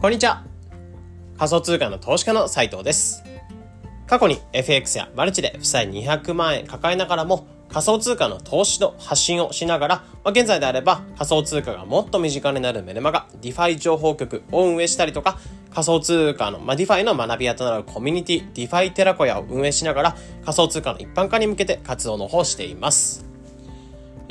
こんにちは。仮想通貨の投資家の斉藤です。過去に FX やマルチで負債200万円抱えながらも仮想通貨の投資の発信をしながら、まあ、現在であれば仮想通貨がもっと身近になるメルマガ DeFi 情報局を運営したりとか仮想通貨の、まあ、DeFi の学び屋となるコミュニティ DeFi テラコヤを運営しながら仮想通貨の一般化に向けて活動の方をしています。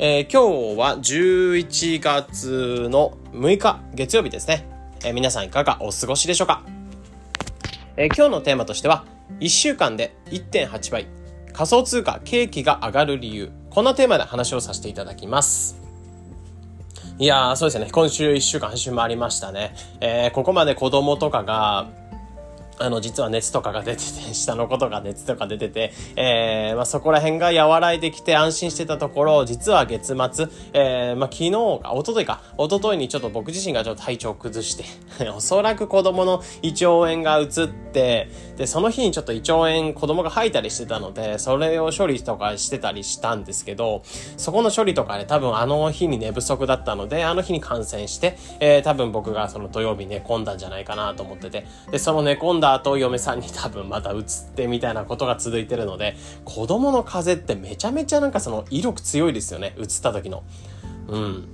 えー、今日は11月の6日月曜日ですね。えー、皆さんいかがお過ごしでしょうか、えー、今日のテーマとしては1週間で1.8倍仮想通貨景気が上がる理由こんなテーマで話をさせていただきますいやー、そうですね。今週1週間始まりましたね。えー、ここまで子供とかが、あの、実は熱とかが出てて、下の子とか熱とか出てて、えー、まあ、そこら辺が和らいできて安心してたところ、実は月末、えー、まあ、昨日か、一昨日か、一昨日にちょっと僕自身がちょっと体調を崩して、おそらく子供の胃腸炎が移って、で、その日にちょっと胃腸炎子供が吐いたりしてたので、それを処理とかしてたりしたんですけど、そこの処理とかね、多分あの日に寝不足だったので、あの日に感染して、えー、多分僕がその土曜日寝込んだんじゃないかなと思ってて、で、その寝込んだ後、嫁さんに多分また移ってみたいなことが続いてるので、子供の風邪ってめちゃめちゃなんかその威力強いですよね、移った時の。うん。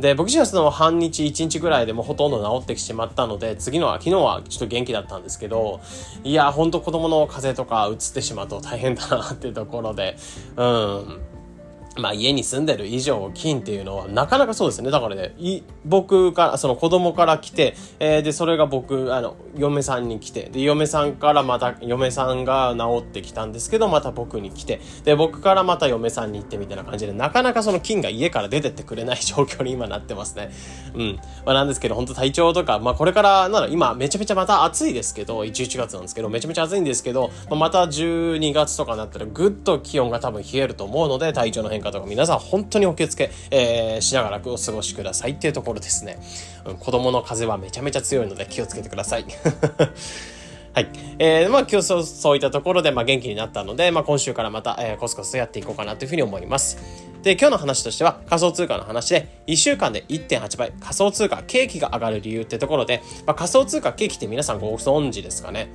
で、僕自身はその半日、1日ぐらいでもほとんど治ってきてしまったので、次のは、昨日はちょっと元気だったんですけど、いや、ほんと子供の風邪とか移ってしまうと大変だなっていうところで、うん。まあ家に住んでる以上金っていうのはなかなかそうですね。だからね、い僕から、その子供から来て、えー、で、それが僕、あの、嫁さんに来て、で、嫁さんからまた、嫁さんが治ってきたんですけど、また僕に来て、で、僕からまた嫁さんに行ってみたいな感じで、なかなかその金が家から出てってくれない状況に今なってますね。うん。まあなんですけど、本当体調とか、まあこれからなら今めちゃめちゃまた暑いですけど、11月なんですけど、めちゃめちゃ暑いんですけど、まあ、また12月とかになったらぐっと気温が多分冷えると思うので、体調の変化とか皆さん本当にお気をつけ、えー、しながらお過ごしくださいっていうところですね。うん、子供の風はめちゃめちゃ強いので気をつけてください。はい。えー、まあ今日そうそういったところで、まあ元気になったので、まあ今週からまた、えー、コツコツとやっていこうかなというふうに思います。で、今日の話としては仮想通貨の話で、1週間で1.8倍仮想通貨景気が上がる理由ってところで、まあ仮想通貨景気って皆さんご存知ですかね？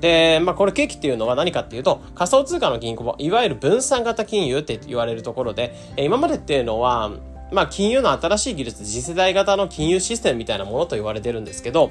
で、まあ、これ景気っていうのは何かっていうと、仮想通貨の銀行、いわゆる分散型金融って言われるところで、今までっていうのは、まあ、金融の新しい技術、次世代型の金融システムみたいなものと言われてるんですけど、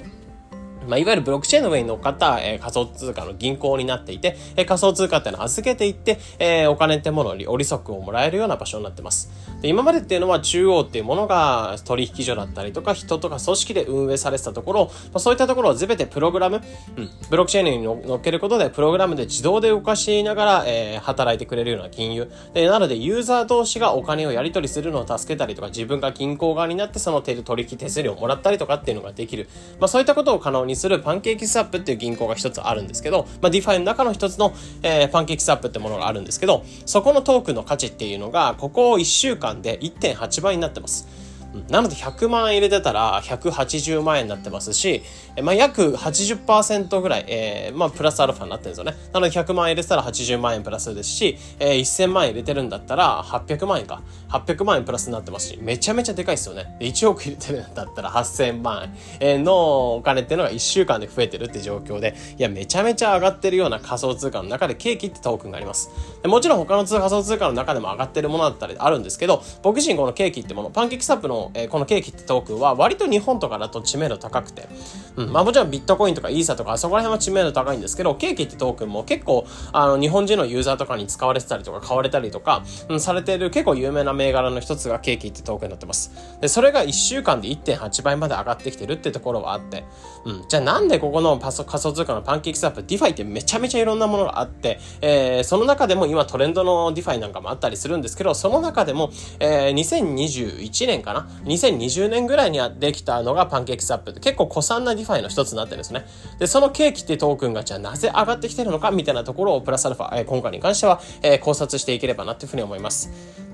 まあ、いわゆるブロックチェーンの上に乗っかった、えー、仮想通貨の銀行になっていて、えー、仮想通貨っていうのを預けていって、えー、お金ってものに利息をもらえるような場所になってます。で今までっていうのは中央っていうものが取引所だったりとか人とか組織で運営されてたところ、まあ、そういったところを全てプログラム、うん、ブロックチェーンに乗っけることでプログラムで自動で動かしながら、えー、働いてくれるような金融。で、なのでユーザー同士がお金をやり取りするのを助けたりとか自分が銀行側になってその手で取引手数料をもらったりとかっていうのができる。まあそういったことを可能にするパンケーキスワップっていう銀行が一つあるんですけど、まあ、DeFi の中の一つの、えー、パンケーキスワップってものがあるんですけど、そこのトークンの価値っていうのが、ここ1週間で1.8倍になってます。なので100万円入れてたら180万円になってますし、まあ、約80%ぐらい、えー、まあ、プラスアルファになってるんですよね。なので100万円入れてたら80万円プラスですし、えー、1000万円入れてるんだったら800万円か。800万円プラスになってますし、めちゃめちゃでかいですよね。1億入れてるんだったら8000万円のお金っていうのが1週間で増えてるって状況で、いや、めちゃめちゃ上がってるような仮想通貨の中でケーキってトークンがあります。もちろん他の仮想通貨の中でも上がってるものだったりあるんですけど、僕自身このケーキってもの、パンケーキサップのえー、このケーキってトークンは割と日本とかだと知名度高くて、うん、まあもちろんビットコインとかイーサとかそこら辺は知名度高いんですけど、ケーキってトークンも結構あの日本人のユーザーとかに使われてたりとか買われたりとか、うん、されてる結構有名な銘柄の一つがケーキってトークンになってます。で、それが1週間で1.8倍まで上がってきてるってところはあって、うん、じゃあなんでここのパソ仮想通貨のパンケーキスワップ、 DeFi ってめちゃめちゃいろんなものがあって、えー、その中でも今トレンドの DeFi なんかもあったりするんですけど、その中でも、えー、2021年かな ?2020 年ぐらいにできたのがパンケーキスワップ結構古参な DeFi の一つになってるんですね。で、そのケーキってトークンがじゃあなぜ上がってきてるのかみたいなところをプラスアルファ、えー、今回に関しては、えー、考察していければなっていうふうに思います。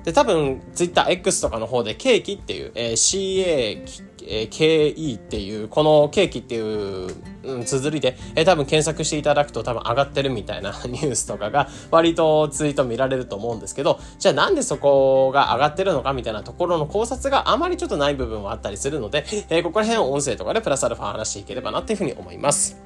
で、多分、TwitterX とかの方でケーキっていう、えー、CA、KE っていう、このケーキっていううん、綴りで、えー、多分検索していただくと多分上がってるみたいな ニュースとかが割とツイート見られると思うんですけど、じゃあなんでそこが上がってるのかみたいなところの考察があまりちょっとない部分はあったりするので、えー、ここら辺を音声とかでプラスアルファ話していければなっていうふうに思います。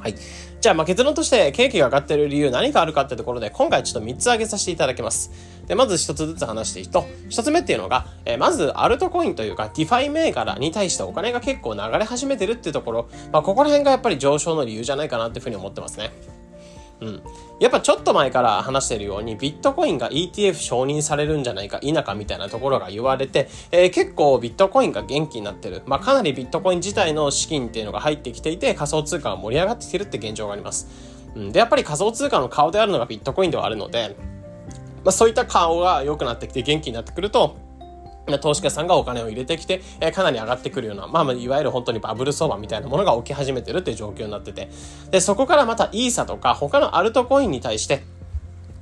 はい。じゃあ、まあ結論としてケーキが上がってる理由何があるかってところで、今回ちょっと3つ挙げさせていただきます。で、まず1つずつ話していくと、1つ目っていうのが、えー、まずアルトコインというか、 DeFi 銘柄に対してお金が結構流れ始めてるっていうところ、まあここら辺がやっぱり上昇の理由じゃないかなっていうふうに思ってますね。うん。やっぱちょっと前から話してるように、ビットコインが ETF 承認されるんじゃないか否かみたいなところが言われて、えー、結構ビットコインが元気になってる。まあ、かなりビットコイン自体の資金っていうのが入ってきていて、仮想通貨が盛り上がってきてるって現状があります。うん。で、やっぱり仮想通貨の顔であるのがビットコインではあるので、まあ、そういった顔が良くなってきて元気になってくると、投資家さんがお金を入れてきて、えー、かなり上がってくるような、まあ、いわゆる本当にバブル相場みたいなものが起き始めてるっていう状況になってて、で、そこからまたイーサとか他のアルトコインに対して、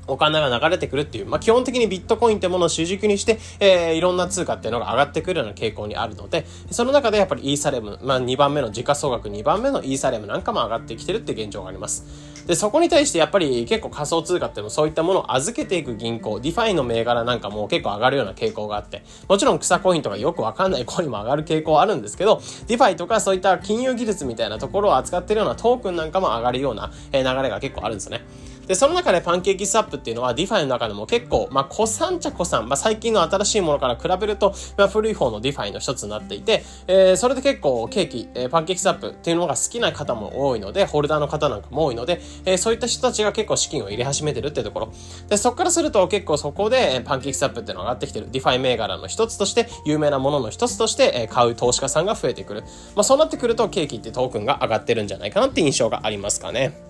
お金が流れてくるっていう、まあ、基本的にビットコインってものを主軸にして、えー、いろんな通貨っていうのが上がってくるような傾向にあるので、その中でやっぱりイーサリアム、まあ、2番目の時価総額2番目のイーサリアムなんかも上がってきてるっていう現状があります。で、そこに対してやっぱり結構仮想通貨っていうのそういったものを預けていく銀行、 DeFi の銘柄なんかも結構上がるような傾向があって、もちろん草コインとかよくわかんないコインも上がる傾向はあるんですけど、DeFi とかそういった金融技術みたいなところを扱ってるようなトークンなんかも上がるような流れが結構あるんですよね。で、その中でパンケーキスワップっていうのは DeFi の中でも結構、まあ、古参っちゃ古参、まあ、最近の新しいものから比べると、まあ、古い方の DeFi の一つになっていて、えー、それで結構ケーキ、えー、パンケーキスワップっていうのが好きな方も多いので、ホルダーの方なんかも多いので、えー、そういった人たちが結構資金を入れ始めてるってところ。で、そこからすると結構そこでパンケーキスワップっていうのが上がってきてる。 DeFi 銘柄の一つとして、有名なものの一つとしてえ買う投資家さんが増えてくる。まあそうなってくるとケーキってトークンが上がってるんじゃないかなって印象がありますかね。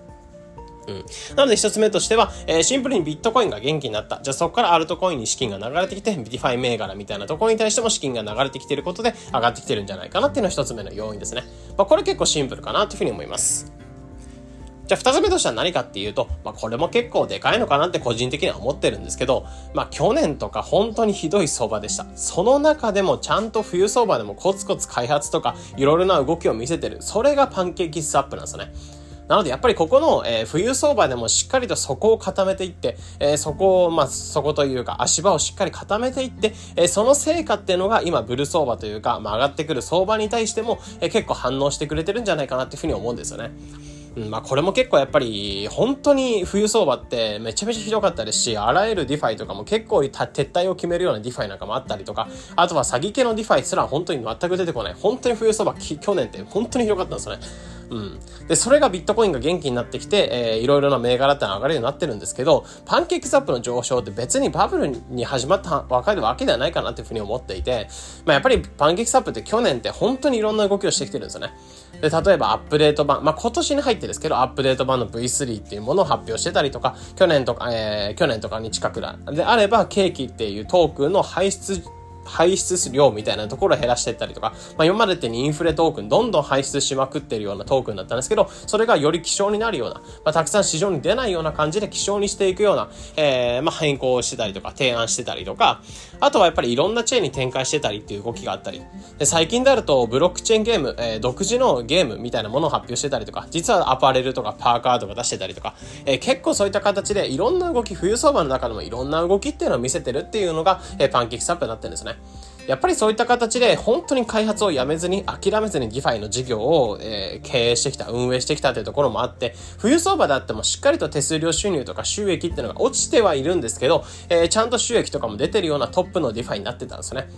うん。なので一つ目としては、えー、シンプルにビットコインが元気になった。じゃあそこからアルトコインに資金が流れてきて、ビディファイ銘柄みたいなところに対しても資金が流れてきていることで上がってきてるんじゃないかなっていうのが一つ目の要因ですね。まあこれ結構シンプルかなというふうに思います。じゃあ二つ目としては何かっていうと、まあこれも結構でかいのかなって個人的には思ってるんですけど、まあ去年とか本当にひどい相場でした。その中でもちゃんと冬相場でもコツコツ開発とかいろいろな動きを見せてる。それがパンケーキスワップなんですよね。なのでやっぱりここの、えー、冬相場でもしっかりと底を固めていって、えー、そこを、まあ、そこというか足場をしっかり固めていって、えー、その成果っていうのが今ブル相場というか、まあ、上がってくる相場に対しても、えー、結構反応してくれてるんじゃないかなっていうふうに思うんですよね。うん、まあこれも結構やっぱり本当に冬相場ってめちゃめちゃひどかったですし、あらゆる DeFi とかも結構撤退を決めるような DeFi なんかもあったりとか、あとは詐欺系の DeFi すら本当に全く出てこない。本当に冬相場、去年って本当にひどかったんですよね。うん。で、それがビットコインが元気になってきて、えー、いろいろな銘柄っての上がるようになってるんですけど、パンケーキスアップの上昇って別にバブルに始まったわかるわけではないかなっていうふうに思っていて、まあやっぱりパンケーキスアップって去年って本当にいろんな動きをしてきてるんですよね。で、例えばアップデート版、まあ、今年に入ってですけど、アップデート版の V3 っていうものを発表してたりとか、去年とか、えー、去年とかに近くであれば、ケーキっていうトークンの排出排出量みたいなところを減らしていったりとか、まあ、今までってインフレトークンどんどん排出しまくってるようなトークンだったんですけど、それがより希少になるような、まあ、たくさん市場に出ないような感じで希少にしていくような、えー、まあ、変更をしてたりとか、提案してたりとか、あとはやっぱりいろんなチェーンに展開してたりっていう動きがあったり、で最近であるとブロックチェーンゲーム、えー、独自のゲームみたいなものを発表してたりとか、実はアパレルとかパーカーとか出してたりとか、えー、結構そういった形でいろんな動き、冬相場の中でもいろんな動きっていうのを見せてるっていうのが、えー、パンケーキサップになってるんですね。やっぱりそういった形で本当に開発をやめずに諦めずに DeFi の事業を、え、経営してきた、運営してきたというところもあって、冬相場であってもしっかりと手数料収入とか収益っていうのが落ちてはいるんですけど、え、ちゃんと収益とかも出てるようなトップの DeFi になってたんですよね。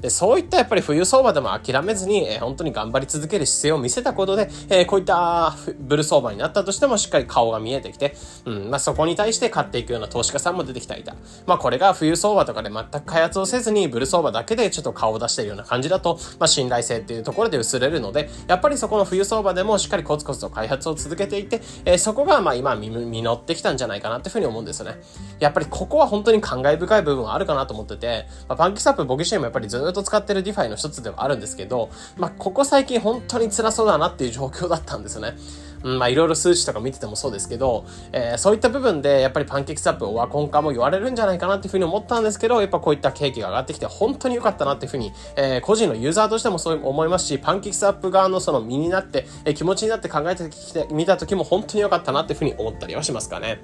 で、そういったやっぱり冬相場でも諦めずに、えー、本当に頑張り続ける姿勢を見せたことで、えー、こういったブル相場になったとしてもしっかり顔が見えてきて、うん、まあ、そこに対して買っていくような投資家さんも出てきたりだ。まあ、これが冬相場とかで全く開発をせずに、ブル相場だけでちょっと顔を出しているような感じだと、まあ、信頼性っていうところで薄れるので、やっぱりそこの冬相場でもしっかりコツコツと開発を続けていて、えー、そこがまあ今実ってきたんじゃないかなっていうふうに思うんですよね。やっぱりここは本当に感慨深い部分はあるかなと思ってて、まあ、パンケーキスワップ僕自身もやっぱりずっと使ってる DeFi の一つではあるんですけど、まあ、ここ最近本当に辛そうだなっていう状況だったんですよね。うん、まあいろいろ数値とか見ててもそうですけど、えー、そういった部分でやっぱりパンケーキスワップオワコン化も言われるんじゃないかなっていうふうに思ったんですけど、やっぱこういった景気が上がってきて本当に良かったなっていうふうに、えー、個人のユーザーとしてもそう思いますし、パンケーキスワップ側のその身になって、えー、気持ちになって考えてきてみた時も本当に良かったなっていうふうに思ったりはしますかね。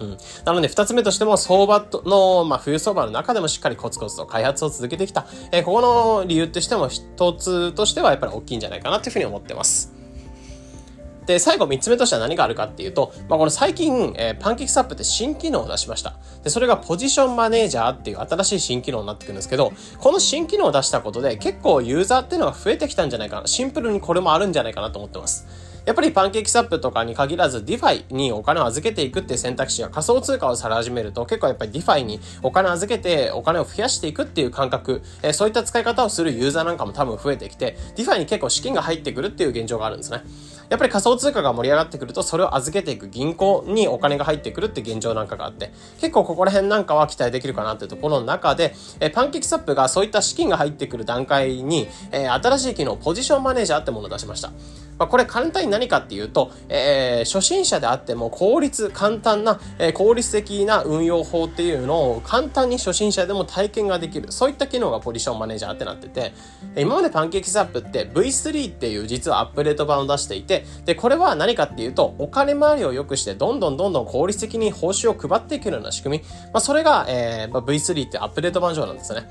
うん。なので、二つ目としても、相場の、まあ、冬相場の中でもしっかりコツコツと開発を続けてきた。えー、ここの理由としても、一つとしてはやっぱり大きいんじゃないかなというふうに思ってます。で、最後3つ目としては何があるかっていうと、まあ、この最近、えー、パンケーキサップって新機能を出しました。で、それがポジションマネージャーっていう新しい新機能になってくるんですけど、この新機能を出したことで結構ユーザーっていうのが増えてきたんじゃないかな。シンプルにこれもあるんじゃないかなと思ってます。やっぱりパンケーキスワップとかに限らず DeFi にお金を預けていくっていう選択肢が仮想通貨をされ始めると結構やっぱり DeFi にお金を預けてお金を増やしていくっていう感覚、え、そういった使い方をするユーザーなんかも多分増えてきて DeFi に結構資金が入ってくるっていう現状があるんですね。やっぱり仮想通貨が盛り上がってくるとそれを預けていく銀行にお金が入ってくるって現状なんかがあって結構ここら辺なんかは期待できるかなっていうところの中で、えー、パンケーキスワップがそういった資金が入ってくる段階に、えー、新しい機能ポジションマネージャーってものを出しました。まあ、これ簡単に何かっていうと、えー、初心者であっても効率、簡単な、えー、効率的な運用法っていうのを簡単に初心者でも体験ができる。そういった機能がポジションマネージャーってなってて、今までパンケーキサップって V3 っていう実はアップデート版を出していて、で、これは何かっていうと、お金回りを良くして、どんどんどんどん効率的に報酬を配っていけるような仕組み。まあ、それが、えー、V3 ってアップデート版上なんですね。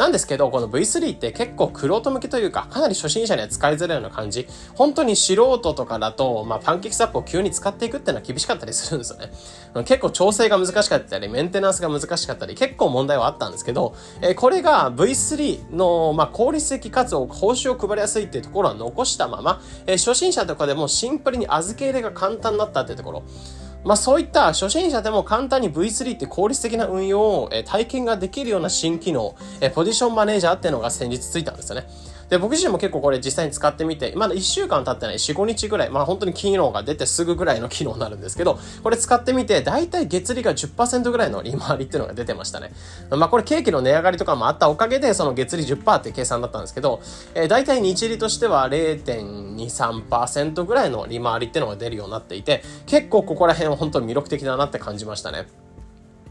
なんですけど、この V3 って結構クロート向けというか、かなり初心者には使いづらいような感じ。本当に素人とかだと、まあ、パンケーキサップを急に使っていくっていうのは厳しかったりするんですよね。結構調整が難しかったり、メンテナンスが難しかったり、結構問題はあったんですけど、えー、これが V3 の、まあ、効率的かつ報酬を配りやすいっていうところは残したまま、えー、初心者とかでもシンプルに預け入れが簡単になったっていうところ。まあそういった初心者でも簡単に V3 って効率的な運用を体験ができるような新機能、ポジションマネージャーっていうのが先日ついたんですよね。で、僕自身も結構これ実際に使ってみて、まだ1週間経ってない4、5日ぐらい、まあ本当に機能が出てすぐぐらいの機能になるんですけど、これ使ってみて、だいたい月利が10%ぐらいの利回りっていうのが出てましたね。まあこれケーキの値上がりとかもあったおかげで、その月利10%って計算だったんですけど、えー、だいたい日利としては0.23%ぐらいの利回りっていうのが出るようになっていて、結構ここら辺は本当に魅力的だなって感じましたね。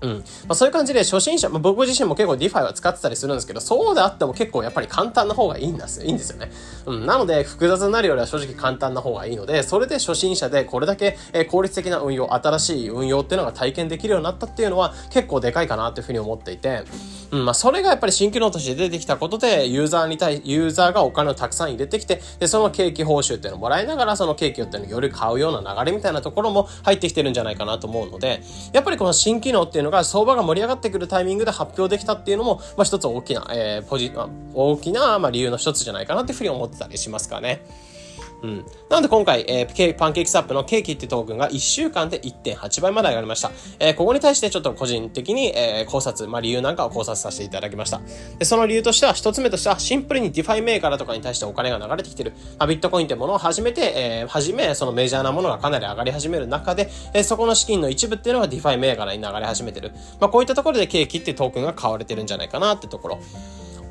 うん。まあ、そういう感じで初心者、まあ、僕自身も結構 DeFi は使ってたりするんですけど、そうであっても結構やっぱり簡単な方がいいんですよ。いいんですよね。うん。なので、複雑になるよりは正直簡単な方がいいので、それで初心者でこれだけ、効率的な運用、新しい運用っていうのが体験できるようになったっていうのは結構でかいかなっていうふうに思っていて、うん。まあ、それがやっぱり新機能として出てきたことで、ユーザーに対、ユーザーがお金をたくさん入れてきて、で、その景気報酬っていうのをもらいながら、その景気っていうのをより買うような流れみたいなところも入ってきてるんじゃないかなと思うので、やっぱりこの新機能っていうのが相場が盛り上がってくるタイミングで発表できたっていうのも、まあ、一つ大きな、えー、ポジ、大きな、まあ、理由の一つじゃないかなっていうふうに思ってたりしますかね。うん。なので今回、えー、パンケーキスワップのケーキってトークンが1週間で1.8倍まで上がりました。えー、ここに対してちょっと個人的に、えー、考察、まあ理由なんかを考察させていただきました。で、その理由としては、一つ目としては、シンプルに DeFi 銘柄とかに対してお金が流れてきてる。まあ、ビットコインってものを始めて、えー、始め、そのメジャーなものがかなり上がり始める中で、えー、そこの資金の一部っていうのが DeFi 銘柄に流れ始めてる。まあこういったところでケーキってトークンが買われてるんじゃないかなってところ。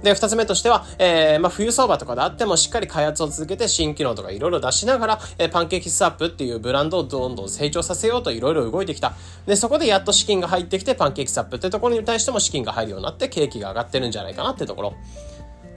で、二つ目としては、えー、まあ、冬相場とかであってもしっかり開発を続けて新機能とかいろいろ出しながら、えー、パンケーキスワップっていうブランドをどんどん成長させようといろいろ動いてきた。で、そこでやっと資金が入ってきて、パンケーキスワップってところに対しても資金が入るようになって、景気が上がってるんじゃないかなってところ。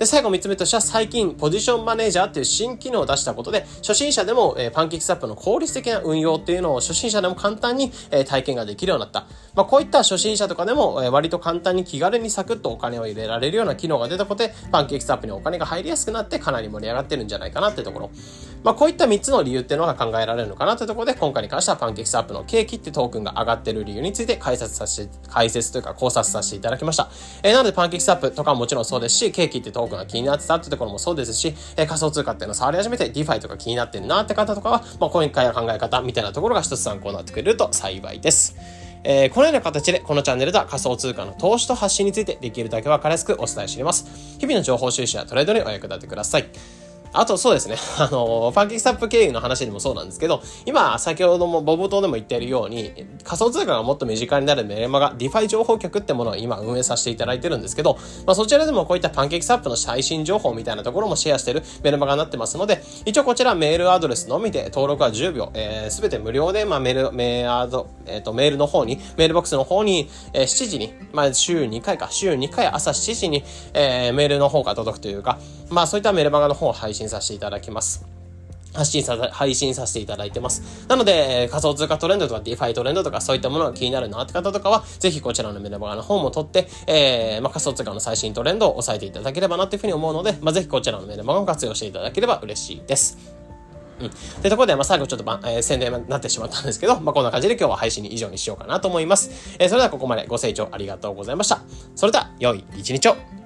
で、最後3つ目としては最近、ポジションマネージャーっていう新機能を出したことで、初心者でも、えー、パンケーキスアップの効率的な運用っていうのを初心者でも簡単に、えー、体験ができるようになった。まあ、こういった初心者とかでも、えー、割と簡単に気軽にサクッとお金を入れられるような機能が出たことで、パンケーキスアップにお金が入りやすくなってかなり盛り上がってるんじゃないかなってところ。まあ、こういった3つの理由っていうのが考えられるのかなってところで、今回に関してはパンケーキスアップのケーキってトークンが上がってる理由について解説させて、解説というか考察させていただきました。えー、なのでパンケーキスアップとかももちろんそうですし、ケーキってトークンが気になってたってところもそうですし、えー、仮想通貨っていうのを触り始めて DeFi とか気になってるなって方とかは、まあ、今回の考え方みたいなところが一つ参考になってくれると幸いです。えー、このような形でこのチャンネルでは仮想通貨の投資と発信についてできるだけ分かりやすくお伝えしています。日々の情報収集やトレードにお役立てください。あとそうですね、あの、パンケーキスワップ経由の話でもそうなんですけど、今、先ほども冒頭でも言っているように、仮想通貨がもっと身近になるメルマガ、 DeFi 情報局ってものを今運営させていただいてるんですけど、まあそちらでもこういったパンケーキスワップの最新情報みたいなところもシェアしてるメルマガになってますので、一応こちらメールアドレスのみで登録は10秒、えー、すべて無料で、まあメール、メール、えっ、ー、と、メールの方に、メールボックスの方に、えー、7時に、まあ週2回か、週2回朝7時に、えー、メールの方が届くというか、まあそういったメルマガの方を配信信させていただきます。発信さ、配信させていただいてます。なので、仮想通貨トレンドとか DeFi トレンドとかそういったものが気になるなって方とかは、ぜひこちらのメルマガの方も取って、えー、まあ、仮想通貨の最新トレンドを押さえていただければなっていうふうに思うので、まあ、ぜひこちらのメルマガを活用していただければ嬉しいです。うん。というところで、まあ、最後ちょっとば、えー、宣伝になってしまったんですけど、まあ、こんな感じで今日は配信以上にしようかなと思います。えー、それではここまでご清聴ありがとうございました。それでは、良い一日を。